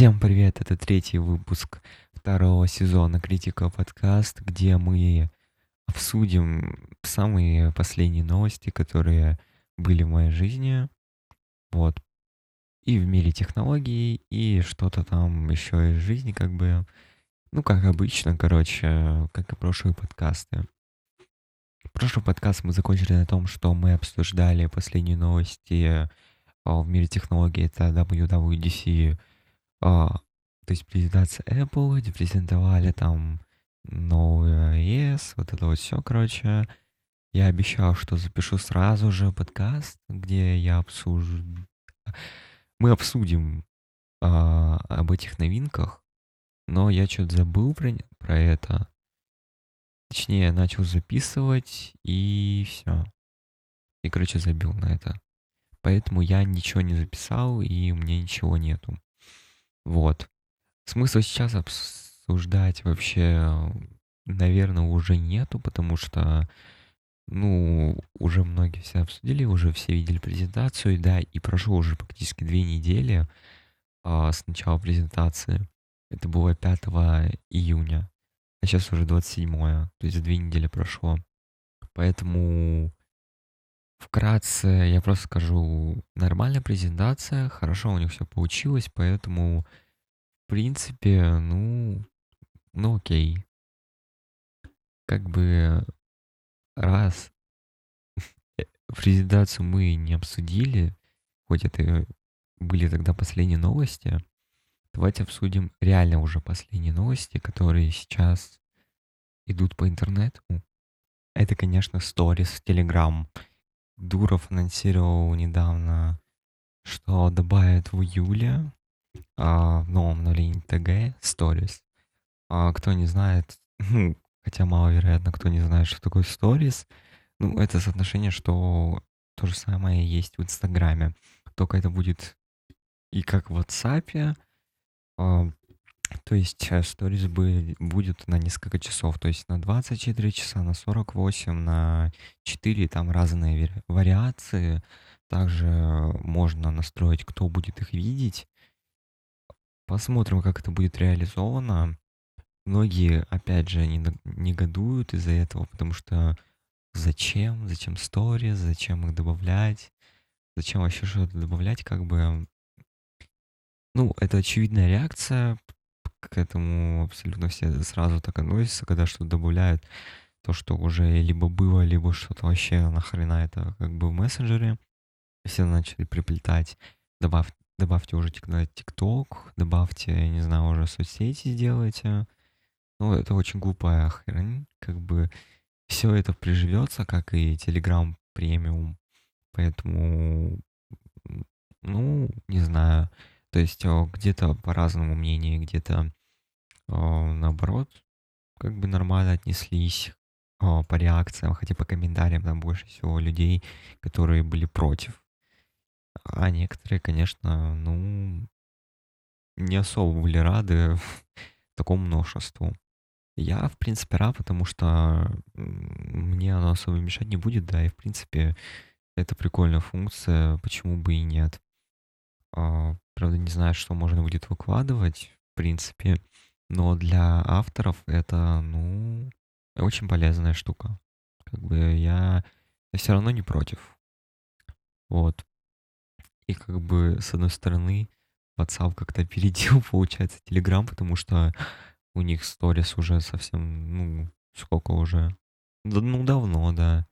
Всем привет, это третий выпуск второго сезона Критика подкаст, где мы обсудим самые последние новости, которые были в моей жизни, вот, и в мире технологий, и что-то там еще из жизни, как бы, ну, как обычно, короче, как и прошлые подкасты. Прошлый подкаст мы закончили на том, что мы обсуждали последние новости а, в мире технологий, это WWDC а, то есть презентация Apple, где презентовали там новый iOS, вот это вот все, короче. Я обещал, что запишу сразу же подкаст, где я обсужу... Мы обсудим а, об этих новинках, но я что-то забыл про, про это. Точнее, начал записывать, и все. И, короче, забил на это. Поэтому я ничего не записал, и у меня ничего нету. Вот. Смысла сейчас обсуждать вообще, наверное, уже нету, потому что, ну, уже многие все обсудили, уже все видели презентацию, да, и прошло уже практически две недели а, с начала презентации. Это было 5 июня, а сейчас уже 27, то есть две недели прошло. Поэтому вкратце я просто скажу, нормальная презентация, хорошо у них все получилось, поэтому принципе, ну, ну окей. Как бы раз презентацию мы не обсудили, хоть это были тогда последние новости, давайте обсудим реально уже последние новости, которые сейчас идут по интернету. Это, конечно, сторис в Telegram. Дуров анонсировал недавно, что добавят в июле а, в новом обновлении ТГ Stories. А, кто не знает, ну, хотя маловероятно, кто не знает, что такое Stories, ну, это соотношение, что то же самое есть в Инстаграме. Только это будет и как в WhatsApp, а, то есть э, Stories будет на несколько часов, то есть на 24 часа, на 48, на 4, там разные вариации. Также можно настроить, кто будет их видеть. Посмотрим, как это будет реализовано. Многие, опять же, не негодуют из-за этого, потому что зачем? Зачем сторис? Зачем их добавлять? Зачем вообще что-то добавлять? Как бы, ну, это очевидная реакция. К этому абсолютно все сразу так относятся, когда что-то добавляют. То, что уже либо было, либо что-то вообще нахрена это как бы в мессенджере. Все начали приплетать. Добавь, Добавьте уже ТикТок, добавьте, я не знаю, уже соцсети сделайте. Ну, это очень глупая хрень. Как бы все это приживется, как и Telegram премиум. Поэтому, ну, не знаю. То есть где-то по-разному мнение, где-то наоборот, как бы нормально отнеслись по реакциям, хотя по комментариям там больше всего людей, которые были против. А некоторые, конечно, ну, не особо были рады такому множеству. Я, в принципе, рад, потому что мне оно особо мешать не будет, да, и, в принципе, это прикольная функция, почему бы и нет. Правда, не знаю, что можно будет выкладывать, в принципе, но для авторов это, ну, очень полезная штука. Как бы я, я все равно не против. Вот. И как бы, с одной стороны, WhatsApp как-то опередил, получается, Telegram, потому что у них сторис уже совсем, ну, сколько уже? Да, ну, давно, да.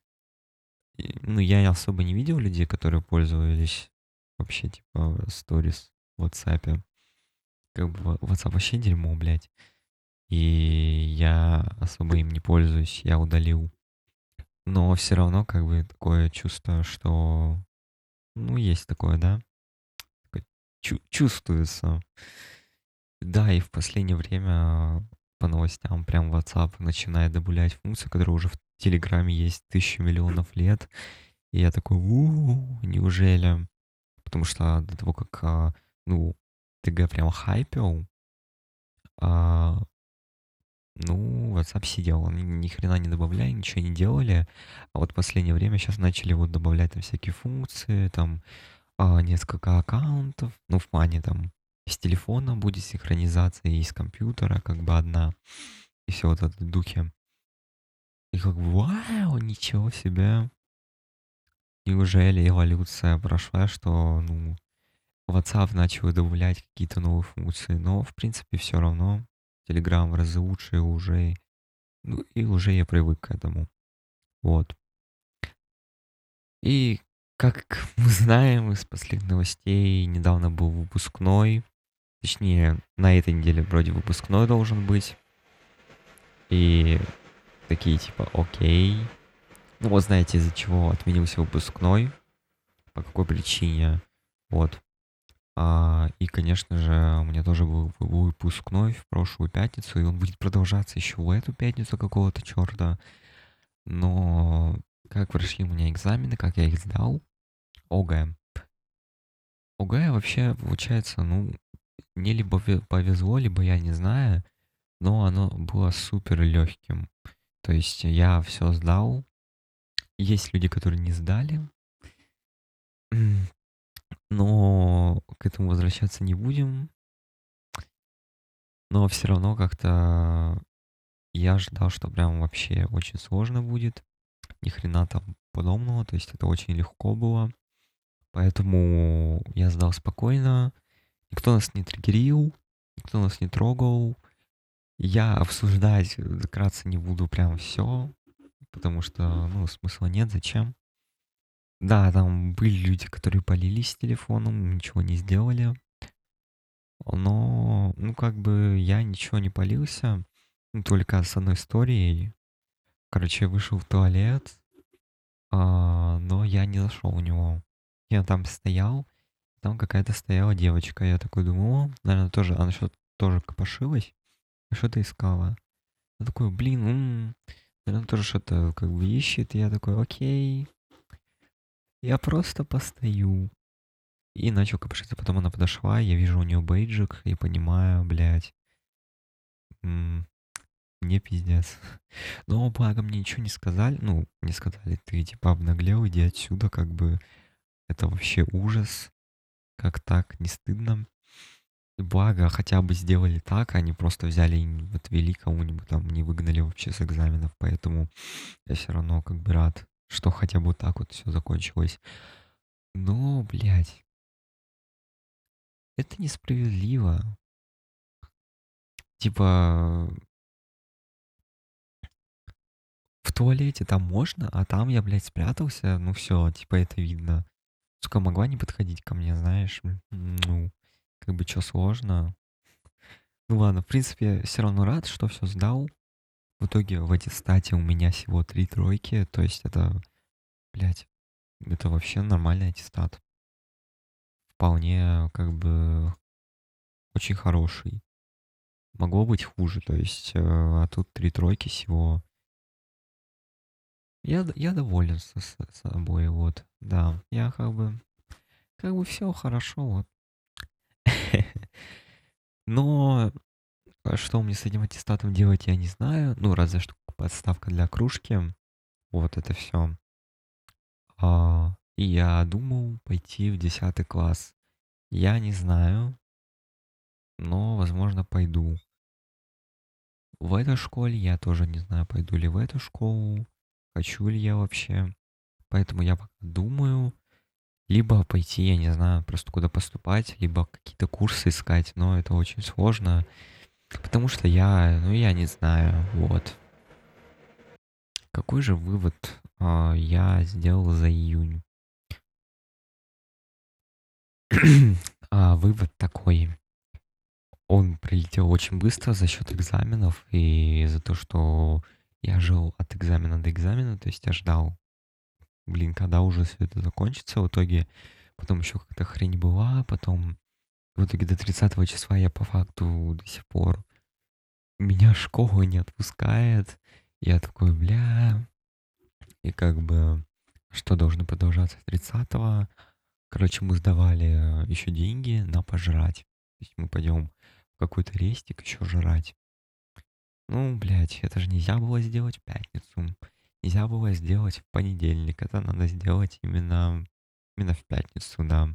И, ну, я особо не видел людей, которые пользовались вообще, типа, сторис в WhatsApp. Как бы WhatsApp вообще дерьмо, блядь. И я особо им не пользуюсь, я удалил. Но все равно, как бы, такое чувство, что ну, есть такое, да. Чу- чувствуется. Да, и в последнее время по новостям прям WhatsApp начинает добавлять функцию, которая уже в Телеграме есть тысячу миллионов лет. И я такой, у неужели? Потому что до того, как, а, ну, ТГ прям хайпил, а, ну, WhatsApp сидел, они ни хрена не добавляли, ничего не делали. А вот в последнее время сейчас начали вот добавлять там всякие функции, там а, несколько аккаунтов, ну, в плане там с телефона будет синхронизация, и с компьютера как бы одна. И все вот это духе. И как бы, вау, ничего себе. Неужели эволюция прошла, что, ну, WhatsApp начал добавлять какие-то новые функции, но, в принципе, все равно Telegram в разы лучше уже, ну, и уже я привык к этому. Вот. И, как мы знаем из последних новостей, недавно был выпускной, точнее, на этой неделе вроде выпускной должен быть. И такие типа, окей. Ну вот знаете, из-за чего отменился выпускной, по какой причине, вот. А, и, конечно же, у меня тоже был выпускной в прошлую пятницу, и он будет продолжаться еще в эту пятницу какого-то черта. Но как прошли у меня экзамены, как я их сдал? ОГЭ. ОГЭ вообще, получается, ну, мне либо повезло, либо я не знаю, но оно было супер легким. То есть я все сдал. Есть люди, которые не сдали. Но к этому возвращаться не будем. Но все равно как-то я ожидал, что прям вообще очень сложно будет. Ни хрена там подобного. То есть это очень легко было. Поэтому я сдал спокойно. Никто нас не триггерил, никто нас не трогал. Я обсуждать вкратце не буду прям все, потому что, ну, смысла нет, зачем. Да, там были люди, которые полились телефоном, ничего не сделали. Но, ну, как бы я ничего не полился, ну, только с одной историей. Короче, я вышел в туалет, а, но я не зашел в него. Я там стоял, там какая-то стояла девочка. Я такой думаю, о, наверное, тоже, она что-то тоже копошилась. Что-то искала. Я такой, блин, м-м, наверное, тоже что-то как бы ищет. И я такой, окей. Я просто постою. И начал копошиться. Потом она подошла, я вижу у нее бейджик и понимаю, блядь, м- мне пиздец. Но благо мне ничего не сказали. Ну, не сказали, ты типа обнаглел, иди отсюда, как бы это вообще ужас. Как так, не стыдно. Благо хотя бы сделали так, они просто взяли и отвели кому-нибудь там, не выгнали вообще с экзаменов. Поэтому я все равно как бы рад, что хотя бы так вот все закончилось. Но, блядь, это несправедливо. Типа, в туалете там можно, а там я, блядь, спрятался, ну все, типа это видно. Сука, могла не подходить ко мне, знаешь, ну, как бы что сложно. Ну ладно, в принципе, все равно рад, что все сдал. В итоге в аттестате у меня всего три тройки, то есть это, блядь, это вообще нормальный аттестат. Вполне, как бы, очень хороший. Могло быть хуже, то есть, э, а тут три тройки всего. Я, я доволен со, собой, вот, да. Я как бы, как бы все хорошо, вот. Но что мне с этим аттестатом делать, я не знаю. Ну, разве что подставка для кружки. Вот это все. А, и я думал пойти в 10 класс. Я не знаю, но, возможно, пойду. В этой школе я тоже не знаю, пойду ли в эту школу, хочу ли я вообще. Поэтому я пока думаю, либо пойти, я не знаю, просто куда поступать, либо какие-то курсы искать, но это очень сложно, потому что я, ну я не знаю, вот. Какой же вывод э, я сделал за июнь? а, вывод такой. Он прилетел очень быстро за счет экзаменов и за то, что я жил от экзамена до экзамена, то есть я ждал блин, когда уже все это закончится, в итоге потом еще какая-то хрень была, потом в итоге до 30 числа я по факту до сих пор меня школа не отпускает. Я такой, бля, и как бы что должно продолжаться 30-го. Короче, мы сдавали еще деньги на пожрать. То есть мы пойдем в какой-то рестик еще жрать. Ну, блядь, это же нельзя было сделать в пятницу нельзя было сделать в понедельник. Это надо сделать именно, именно в пятницу, да,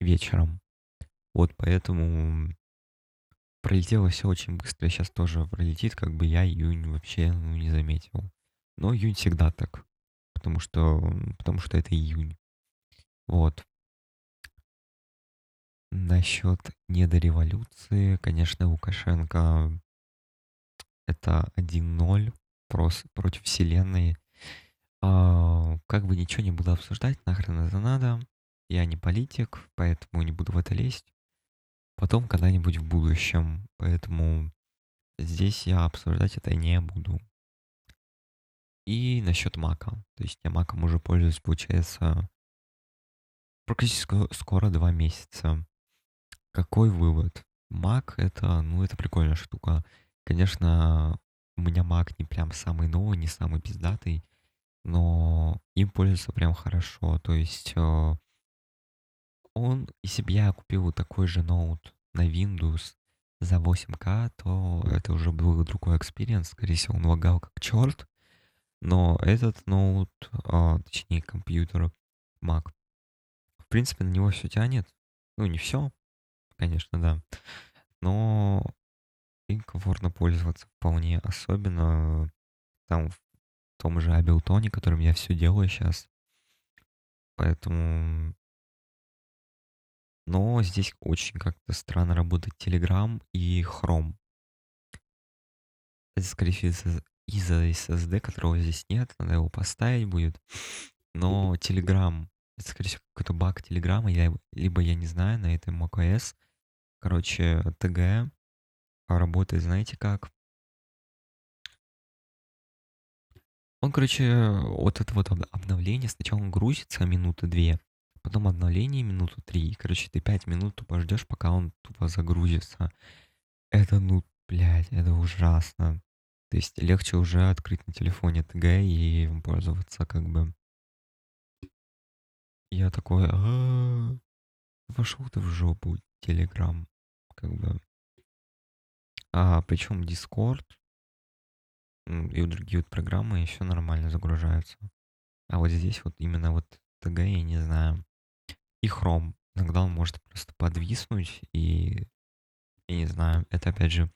вечером. Вот поэтому пролетело все очень быстро. Сейчас тоже пролетит, как бы я июнь вообще ну, не заметил. Но июнь всегда так, потому что, потому что это июнь. Вот. Насчет недореволюции, конечно, Лукашенко это 1-0 просто против вселенной. А, как бы ничего не буду обсуждать, нахрен это надо. Я не политик, поэтому не буду в это лезть. Потом когда-нибудь в будущем. Поэтому здесь я обсуждать это не буду. И насчет мака. То есть я маком уже пользуюсь, получается, практически скоро два месяца. Какой вывод? Mac это, ну, это прикольная штука. Конечно, у меня Mac не прям самый новый, не самый пиздатый, но им пользуется прям хорошо. То есть э, он, если бы я купил такой же ноут на Windows за 8К, то это уже был другой experience. Скорее всего, он лагал как черт. Но этот ноут, а, точнее компьютер, Mac, в принципе, на него все тянет. Ну, не все, конечно, да. Но им комфортно пользоваться вполне. Особенно там в том же Абилтоне, которым я все делаю сейчас. Поэтому... Но здесь очень как-то странно работает Telegram и Chrome. Это, скорее всего, из-за SSD, которого здесь нет, надо его поставить будет. Но Telegram, это, скорее всего, какой-то баг Telegram, я, либо я не знаю, на этой macOS. Короче, TG работает, знаете как? Он, короче, вот это вот обновление, сначала он грузится минуты две, потом обновление минуту три. Короче, ты пять минут тупо ждешь, пока он тупо загрузится. Это, ну, блядь, это ужасно. То есть легче уже открыть на телефоне ТГ и им пользоваться как бы. Я такой, «А, пошел ты в жопу, Телеграм, как бы. А причем Discord и другие вот программы еще нормально загружаются. А вот здесь вот именно вот ТГ я не знаю. И Chrome. Иногда он может просто подвиснуть и я не знаю, это опять же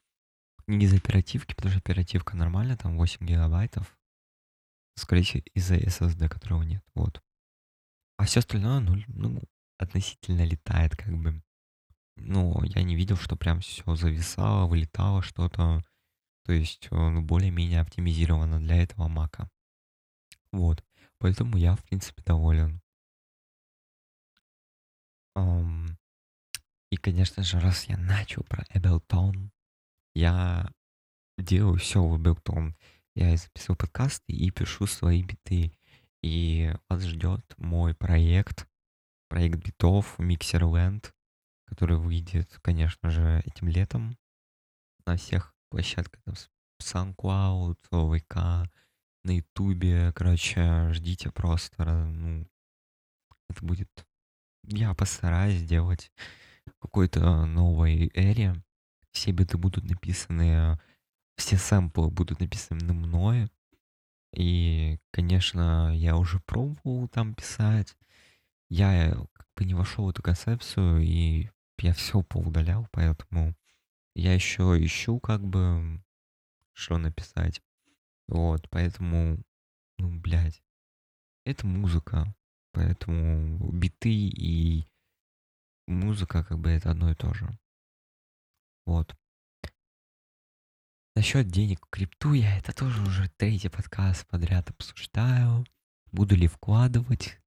не из оперативки, потому что оперативка нормальная, там 8 гигабайтов. Скорее всего, из-за SSD, которого нет. Вот. А все остальное, ну, ну, относительно летает, как бы. Ну, я не видел, что прям все зависало, вылетало что-то. То есть, э, ну, более-менее оптимизировано для этого мака. Вот. Поэтому я, в принципе, доволен. Um, и, конечно же, раз я начал про Ableton, я делаю все в Ableton. Я записываю подкасты и пишу свои биты. И вас ждет мой проект, проект битов Mixerland, который выйдет, конечно же, этим летом на всех площадках, там, SoundCloud, ВК, на Ютубе, короче, ждите просто, ну, это будет, я постараюсь сделать какой-то новой эре, все биты будут написаны, все сэмплы будут написаны мной. И, конечно, я уже пробовал там писать. Я как бы не вошел в эту концепцию, и я все поудалял, поэтому я еще ищу, как бы, что написать. Вот, поэтому, ну, блядь, это музыка. Поэтому биты и музыка, как бы, это одно и то же. Вот. Насчет денег в крипту я это тоже уже третий подкаст подряд обсуждаю. Буду ли вкладывать?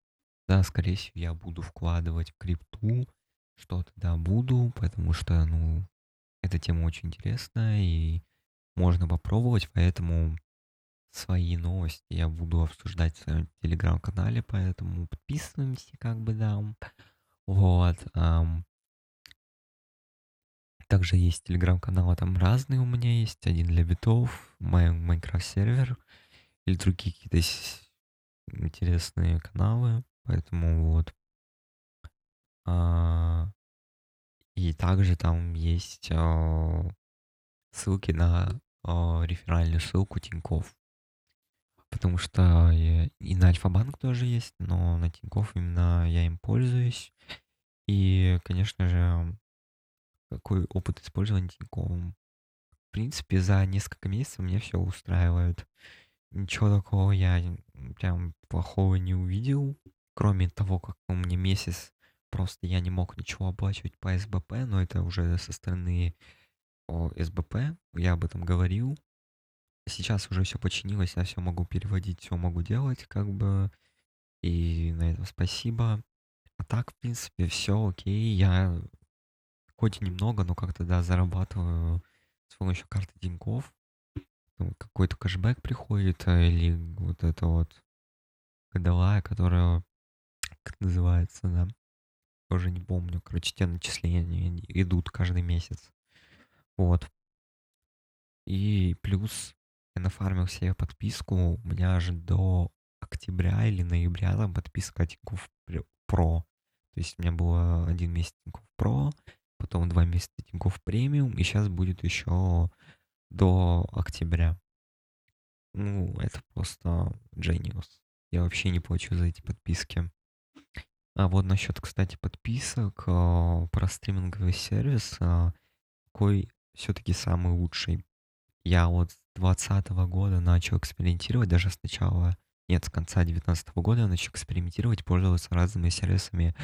Да, скорее всего, я буду вкладывать в крипту. Что-то, да, буду, потому что, ну, эта тема очень интересная и можно попробовать, поэтому свои новости я буду обсуждать в своем телеграм-канале, поэтому подписываемся, как бы, да. Вот. Также есть телеграм-каналы, там разные у меня есть. Один для битов, мой Майнкрафт сервер или другие какие-то интересные каналы. Поэтому вот. А, и также там есть а, ссылки на а, реферальную ссылку Тиньков. Потому что и на Альфа-банк тоже есть, но на Тиньков именно я им пользуюсь. И, конечно же, какой опыт использования Тиньковым? В принципе, за несколько месяцев меня все устраивает. Ничего такого я прям плохого не увидел, кроме того, как у меня месяц просто я не мог ничего оплачивать по СБП, но это уже со стороны о, СБП, я об этом говорил. Сейчас уже все починилось, я все могу переводить, все могу делать, как бы, и на этом спасибо. А так, в принципе, все окей, я хоть немного, но как-то, да, зарабатываю с помощью карты Тинькофф. Какой-то кэшбэк приходит, а, или вот это вот годовая, которая, как называется, да, уже не помню. Короче, те начисления идут каждый месяц. Вот. И плюс я нафармил себе подписку. У меня же до октября или ноября там подписка Тинькофф Про. То есть у меня было один месяц Тинькофф Про, потом два месяца Тинькофф Премиум, и сейчас будет еще до октября. Ну, это просто genius. Я вообще не плачу за эти подписки. А вот насчет, кстати, подписок э, про стриминговый сервис, э, какой все-таки самый лучший? Я вот 2020 года начал экспериментировать, даже сначала, нет, с конца 2019 года начал экспериментировать, пользоваться разными сервисами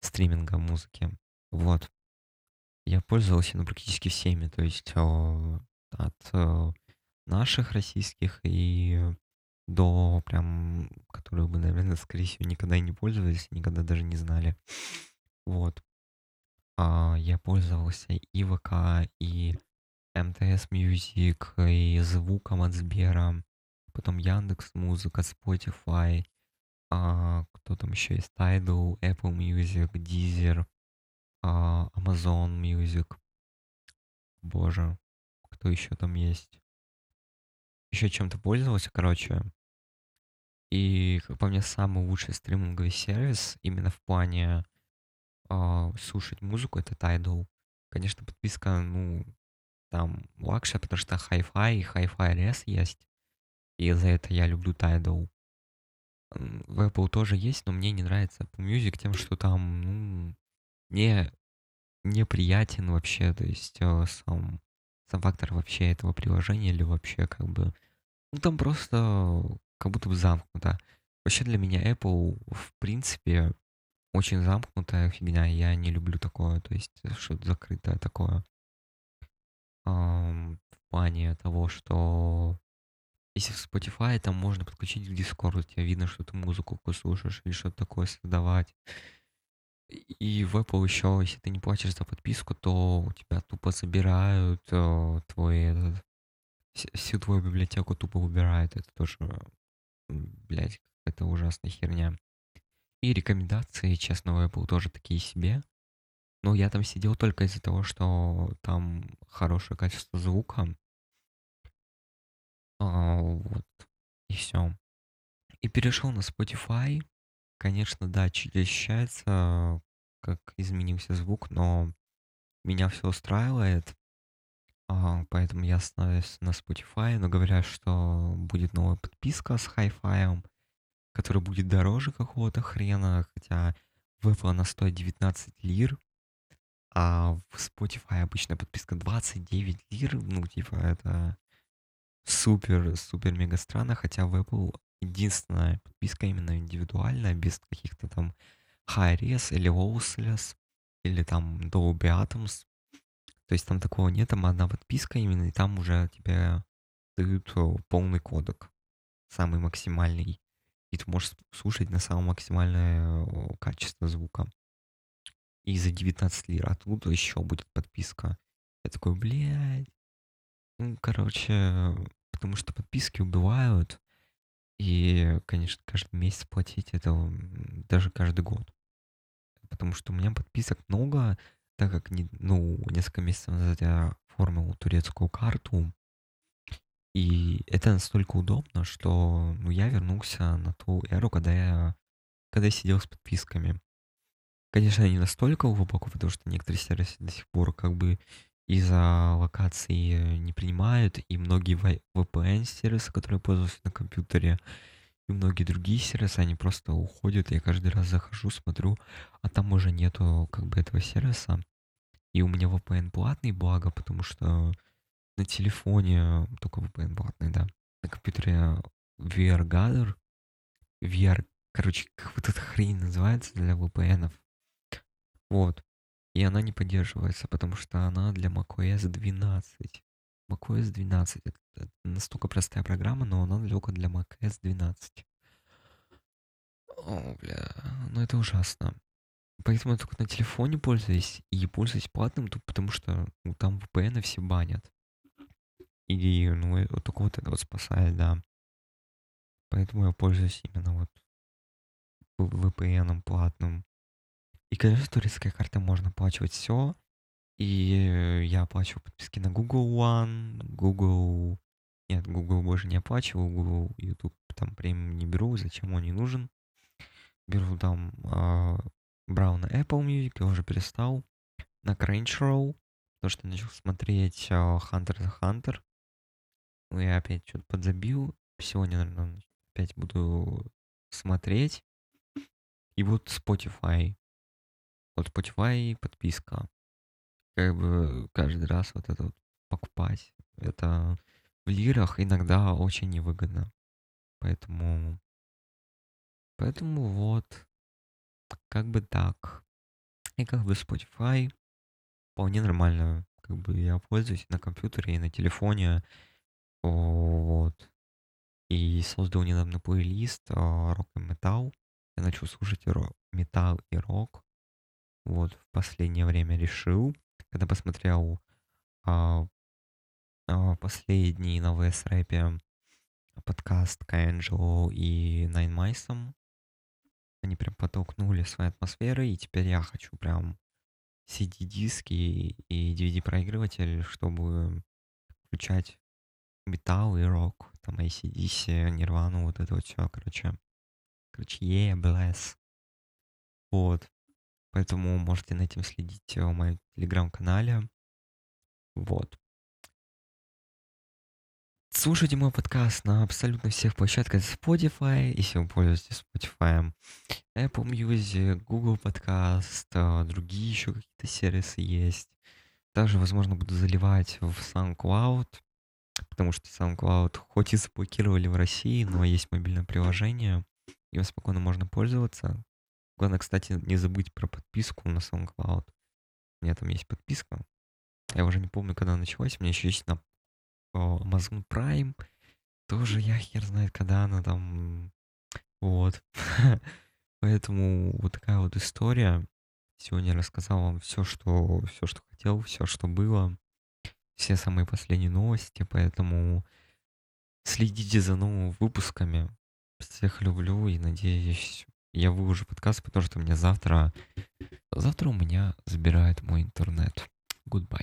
стриминга музыки. Вот. Я пользовался ну, практически всеми, то есть э, от э, наших российских и до прям, которые бы, наверное, скорее всего, никогда не пользовались, никогда даже не знали. Вот. А, я пользовался и ВК, и МТС Music, и звуком от Сбера, потом Яндекс Музыка, Spotify, а, кто там еще есть, Tidal, Apple Music, Deezer, а, Amazon Music. Боже, кто еще там есть? Еще чем-то пользовался, короче. И, как по мне, самый лучший стриминговый сервис именно в плане э, слушать музыку это Tidal. Конечно, подписка, ну, там лакше, потому что Hi-Fi и Hi-Fi RS есть. И за это я люблю Tidal. В Apple тоже есть, но мне не нравится Apple Music тем, что там, ну, не неприятен вообще, то есть э, сам, сам фактор вообще этого приложения или вообще как бы, ну там просто как будто бы замкнуто. Вообще для меня Apple в принципе очень замкнутая фигня, я не люблю такое, то есть что-то закрытое такое. В плане того, что если в Spotify там можно подключить к Discord, тебе видно, что ты музыку слушаешь или что-то такое создавать. И в Apple еще, если ты не платишь за подписку, то у тебя тупо забирают э, твой этот, всю твою библиотеку тупо убирают. Это тоже, блядь, это ужасная херня. И рекомендации, честно, у Apple тоже такие себе. Но я там сидел только из-за того, что там хорошее качество звука. А, вот. И все. И перешел на Spotify. Конечно, да, чуть ощущается, как изменился звук, но меня все устраивает. А, поэтому я остановился на Spotify, но говорят, что будет новая подписка с Hi-Fi, которая будет дороже какого-то хрена, хотя в Apple она стоит 19 лир, а в Spotify обычная подписка 29 лир, ну, типа, это супер, супер мега странно, хотя в Apple единственная подписка именно индивидуальная, без каких-то там high-res или lossless, или там Dolby Atoms. То есть там такого нет, там одна подписка именно, и там уже тебе дают э, полный кодек, самый максимальный. И ты можешь слушать на самое максимальное э, качество звука. И за 19 лир, а тут еще будет подписка. Я такой, блядь. Ну, короче, потому что подписки убивают. И, конечно, каждый месяц платить это даже каждый год. Потому что у меня подписок много, так как, не, ну, несколько месяцев назад я оформил турецкую карту. И это настолько удобно, что ну, я вернулся на ту эру, когда я, когда я сидел с подписками. Конечно, не настолько глубоко, потому что некоторые сервисы до сих пор как бы из-за локации не принимают, и многие VPN-сервисы, которые пользуются на компьютере, и многие другие сервисы, они просто уходят. Я каждый раз захожу, смотрю, а там уже нету как бы этого сервиса. И у меня VPN платный, благо, потому что на телефоне только VPN платный, да. На компьютере VR Gather, VR, короче, как вот эта хрень называется для VPN. Вот. И она не поддерживается, потому что она для macOS 12. macOS 12 это, настолько простая программа, но она только для macOS 12. О, бля, ну это ужасно. Поэтому я только на телефоне пользуюсь и пользуюсь платным, потому что ну, там VPN все банят. И ну, вот только вот это вот спасает, да. Поэтому я пользуюсь именно вот VPN платным. И, конечно, турецкая карта можно оплачивать все. И я оплачиваю подписки на Google One, Google... Нет, Google больше не оплачиваю, Google YouTube там премиум не беру, зачем он не нужен. Беру там э, брал на Apple Music, я уже перестал. На Crunchyroll, потому что начал смотреть э, Hunter x Hunter. Ну, я опять что-то подзабил. Сегодня, наверное, опять буду смотреть. И вот Spotify. Вот Spotify подписка. Как бы каждый раз вот это вот покупать. Это в лирах иногда очень невыгодно. Поэтому... Поэтому вот. Как бы так. И как бы Spotify вполне нормально. Как бы я пользуюсь на компьютере, и на телефоне. Вот. И создал недавно плейлист рок и металл. Я начал слушать рок, металл и рок. Вот, в последнее время решил, когда посмотрел а, а, последний на VS рэпе подкаст Кэнджело и Nine Майсом, они прям подтолкнули своей атмосферой, и теперь я хочу прям CD-диски и DVD-проигрыватель, чтобы включать металл и рок, там ACDC, Нирвану, вот это вот все, короче. Короче, yeah, bless. Вот. Поэтому можете на этим следить в моем телеграм-канале. Вот. Слушайте мой подкаст на абсолютно всех площадках Spotify, если вы пользуетесь Spotify, Apple Music, Google Podcast, а, другие еще какие-то сервисы есть. Также, возможно, буду заливать в SoundCloud, потому что SoundCloud хоть и заблокировали в России, но есть мобильное приложение, им спокойно можно пользоваться. Главное, кстати, не забыть про подписку на SoundCloud. У меня там есть подписка. Я уже не помню, когда началась. У меня еще есть на Amazon Prime. Тоже я хер знает, когда она там... Вот. Поэтому вот такая вот история. Сегодня рассказал вам все, что, все, что хотел, все, что было. Все самые последние новости. Поэтому следите за новыми выпусками. Всех люблю и надеюсь, я выложу подкаст, потому что мне завтра... Завтра у меня забирает мой интернет. Goodbye.